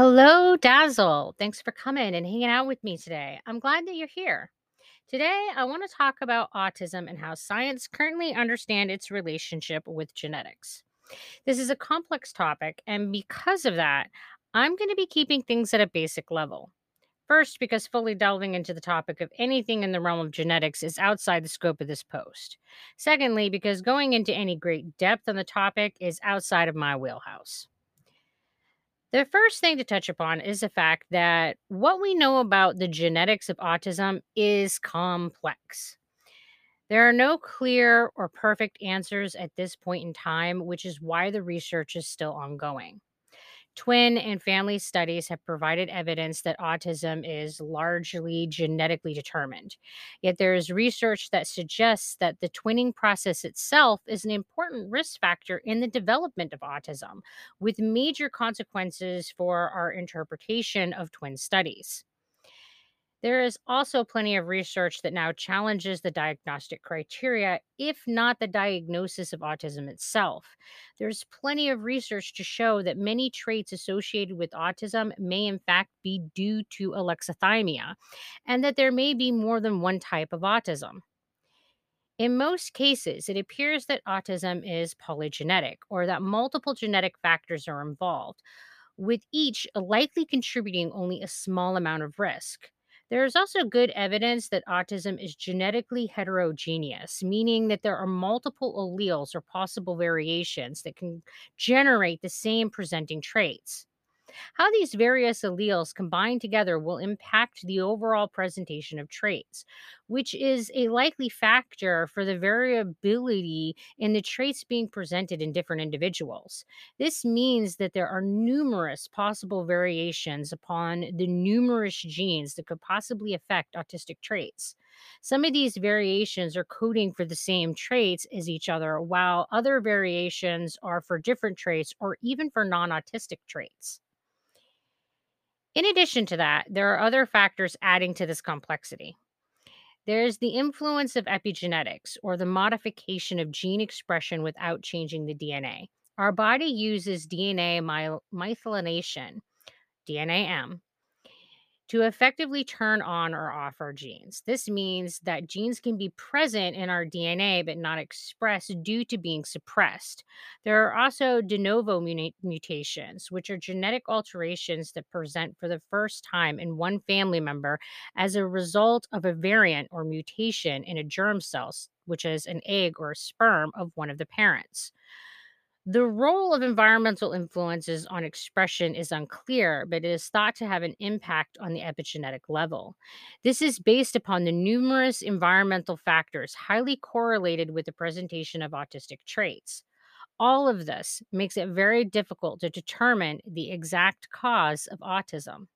Hello, Dazzle. Thanks for coming and hanging out with me today. I'm glad that you're here. Today, I want to talk about autism and how science currently understand its relationship with genetics. This is a complex topic, and because of that, I'm going to be keeping things at a basic level. First, because fully delving into the topic of anything in the realm of genetics is outside the scope of this post. Secondly, because going into any great depth on the topic is outside of my wheelhouse. The first thing to touch upon is the fact that what we know about the genetics of autism is complex. There are no clear or perfect answers at this point in time, which is why the research is still ongoing. Twin and family studies have provided evidence that autism is largely genetically determined. Yet there is research that suggests that the twinning process itself is an important risk factor in the development of autism, with major consequences for our interpretation of twin studies. There is also plenty of research that now challenges the diagnostic criteria, if not the diagnosis of autism itself. There's plenty of research to show that many traits associated with autism may, in fact, be due to alexithymia, and that there may be more than one type of autism. In most cases, it appears that autism is polygenetic, or that multiple genetic factors are involved, with each likely contributing only a small amount of risk. There is also good evidence that autism is genetically heterogeneous, meaning that there are multiple alleles or possible variations that can generate the same presenting traits. How these various alleles combine together will impact the overall presentation of traits, which is a likely factor for the variability in the traits being presented in different individuals. This means that there are numerous possible variations upon the numerous genes that could possibly affect autistic traits. Some of these variations are coding for the same traits as each other, while other variations are for different traits or even for non autistic traits. In addition to that, there are other factors adding to this complexity. There's the influence of epigenetics, or the modification of gene expression without changing the DNA. Our body uses DNA my- methylation, DNAM, to effectively turn on or off our genes. This means that genes can be present in our DNA but not expressed due to being suppressed. There are also de novo mutations, which are genetic alterations that present for the first time in one family member as a result of a variant or mutation in a germ cell, which is an egg or a sperm of one of the parents. The role of environmental influences on expression is unclear, but it is thought to have an impact on the epigenetic level. This is based upon the numerous environmental factors highly correlated with the presentation of autistic traits. All of this makes it very difficult to determine the exact cause of autism.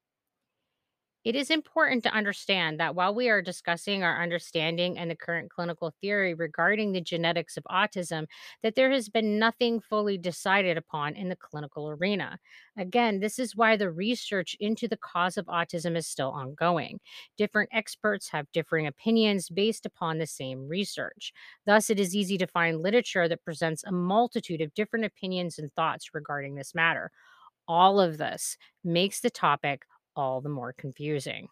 It is important to understand that while we are discussing our understanding and the current clinical theory regarding the genetics of autism, that there has been nothing fully decided upon in the clinical arena. Again, this is why the research into the cause of autism is still ongoing. Different experts have differing opinions based upon the same research. Thus, it is easy to find literature that presents a multitude of different opinions and thoughts regarding this matter. All of this makes the topic all the more confusing.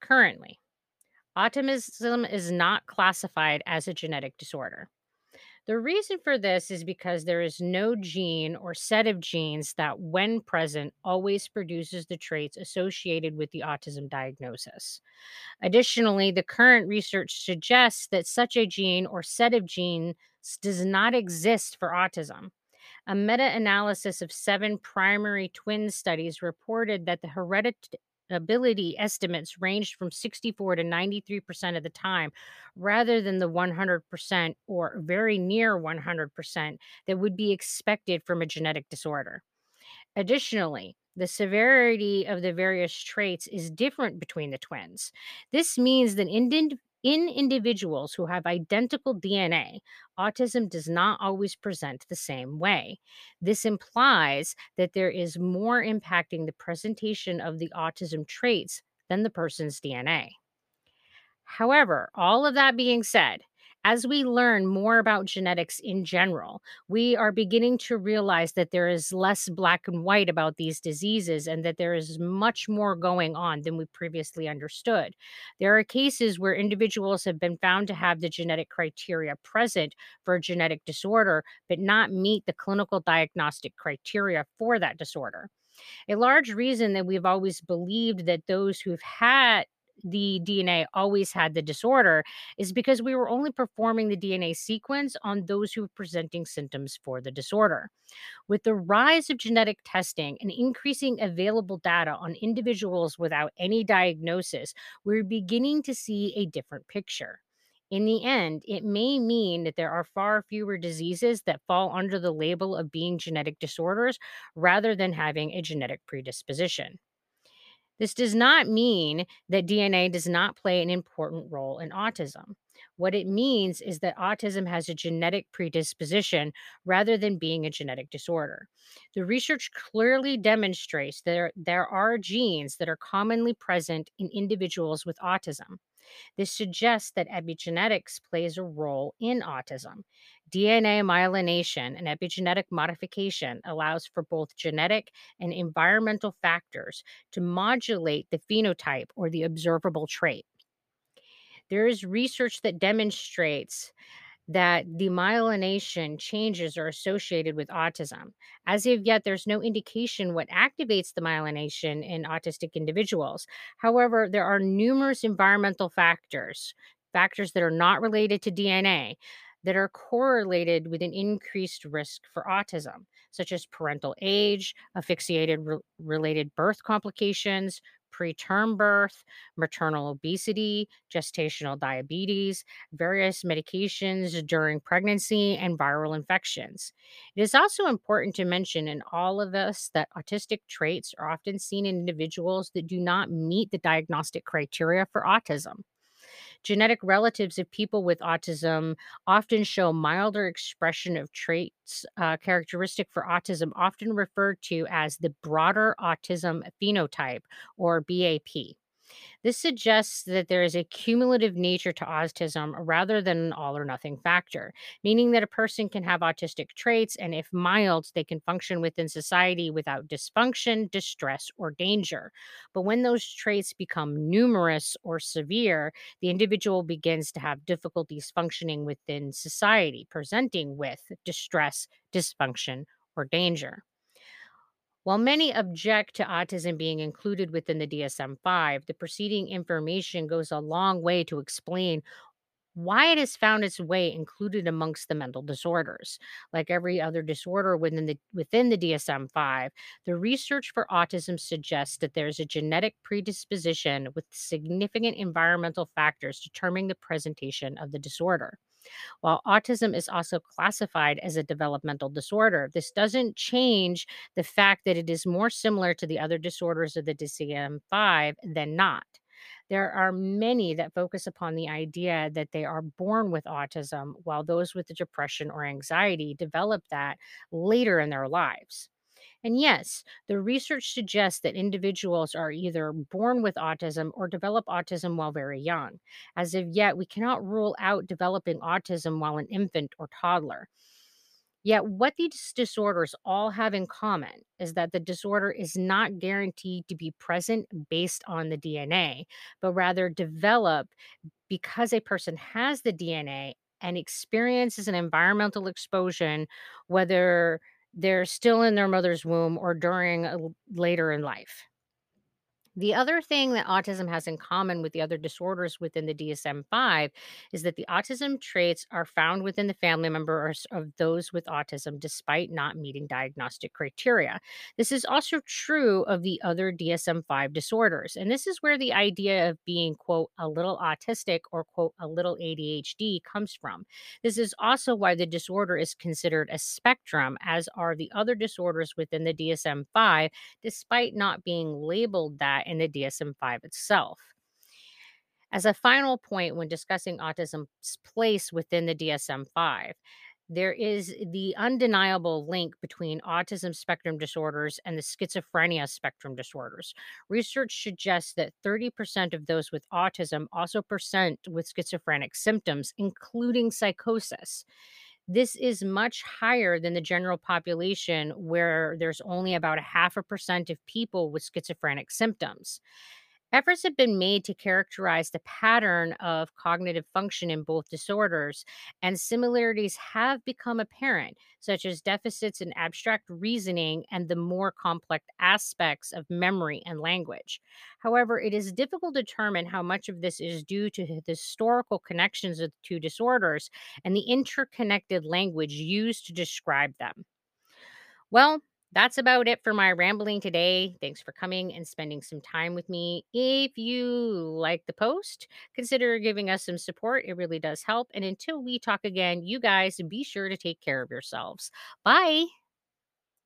Currently, autism is not classified as a genetic disorder. The reason for this is because there is no gene or set of genes that, when present, always produces the traits associated with the autism diagnosis. Additionally, the current research suggests that such a gene or set of genes does not exist for autism. A meta analysis of seven primary twin studies reported that the heritability estimates ranged from 64 to 93% of the time, rather than the 100% or very near 100% that would be expected from a genetic disorder. Additionally, the severity of the various traits is different between the twins. This means that in, in individuals who have identical DNA, autism does not always present the same way. This implies that there is more impacting the presentation of the autism traits than the person's DNA. However, all of that being said, As we learn more about genetics in general, we are beginning to realize that there is less black and white about these diseases and that there is much more going on than we previously understood. There are cases where individuals have been found to have the genetic criteria present for a genetic disorder, but not meet the clinical diagnostic criteria for that disorder. A large reason that we've always believed that those who've had the DNA always had the disorder is because we were only performing the DNA sequence on those who were presenting symptoms for the disorder. With the rise of genetic testing and increasing available data on individuals without any diagnosis, we're beginning to see a different picture. In the end, it may mean that there are far fewer diseases that fall under the label of being genetic disorders rather than having a genetic predisposition. This does not mean that DNA does not play an important role in autism. What it means is that autism has a genetic predisposition rather than being a genetic disorder. The research clearly demonstrates that there, are genes that are commonly present in individuals with autism. This suggests that epigenetics plays a role in autism. DNA myelination and epigenetic modification allows for both genetic and environmental factors to modulate the phenotype or the observable trait. There is research that demonstrates that demyelination changes are associated with autism. As of yet, there's no indication what activates the myelination in autistic individuals. However, there are numerous environmental factors, factors that are not related to DNA, that are correlated with an increased risk for autism, such as parental age, asphyxiated re- related birth complications, preterm birth, maternal obesity, gestational diabetes, various medications during pregnancy, and viral infections. It is also important to mention in all of this that autistic traits are often seen in individuals that do not meet the diagnostic criteria for autism. Genetic relatives of people with autism often show milder expression of traits uh, characteristic for autism, often referred to as the broader autism phenotype or BAP. This suggests that there is a cumulative nature to autism rather than an all or nothing factor, meaning that a person can have autistic traits and, if mild, they can function within society without dysfunction, distress, or danger. But when those traits become numerous or severe, the individual begins to have difficulties functioning within society, presenting with distress, dysfunction, or danger. While many object to autism being included within the DSM 5, the preceding information goes a long way to explain why it has found its way included amongst the mental disorders. Like every other disorder within the within the DSM 5, the research for autism suggests that there's a genetic predisposition with significant environmental factors determining the presentation of the disorder. While autism is also classified as a developmental disorder, this doesn't change the fact that it is more similar to the other disorders of the DSM 5 than not. There are many that focus upon the idea that they are born with autism, while those with the depression or anxiety develop that later in their lives. And yes, the research suggests that individuals are either born with autism or develop autism while very young. As of yet, we cannot rule out developing autism while an infant or toddler. Yet, what these disorders all have in common is that the disorder is not guaranteed to be present based on the DNA, but rather develop because a person has the DNA and experiences an environmental exposure, whether they're still in their mother's womb or during a later in life. The other thing that autism has in common with the other disorders within the DSM 5 is that the autism traits are found within the family members of those with autism despite not meeting diagnostic criteria. This is also true of the other DSM 5 disorders. And this is where the idea of being, quote, a little autistic or, quote, a little ADHD comes from. This is also why the disorder is considered a spectrum, as are the other disorders within the DSM 5, despite not being labeled that in the DSM 5 itself. As a final point when discussing autism's place within the DSM 5, There is the undeniable link between autism spectrum disorders and the schizophrenia spectrum disorders. Research suggests that 30% of those with autism also present with schizophrenic symptoms, including psychosis. This is much higher than the general population, where there's only about a half a percent of people with schizophrenic symptoms. Efforts have been made to characterize the pattern of cognitive function in both disorders, and similarities have become apparent, such as deficits in abstract reasoning and the more complex aspects of memory and language. However, it is difficult to determine how much of this is due to the historical connections of the two disorders and the interconnected language used to describe them. Well, that's about it for my rambling today. Thanks for coming and spending some time with me. If you like the post, consider giving us some support. It really does help. And until we talk again, you guys be sure to take care of yourselves. Bye.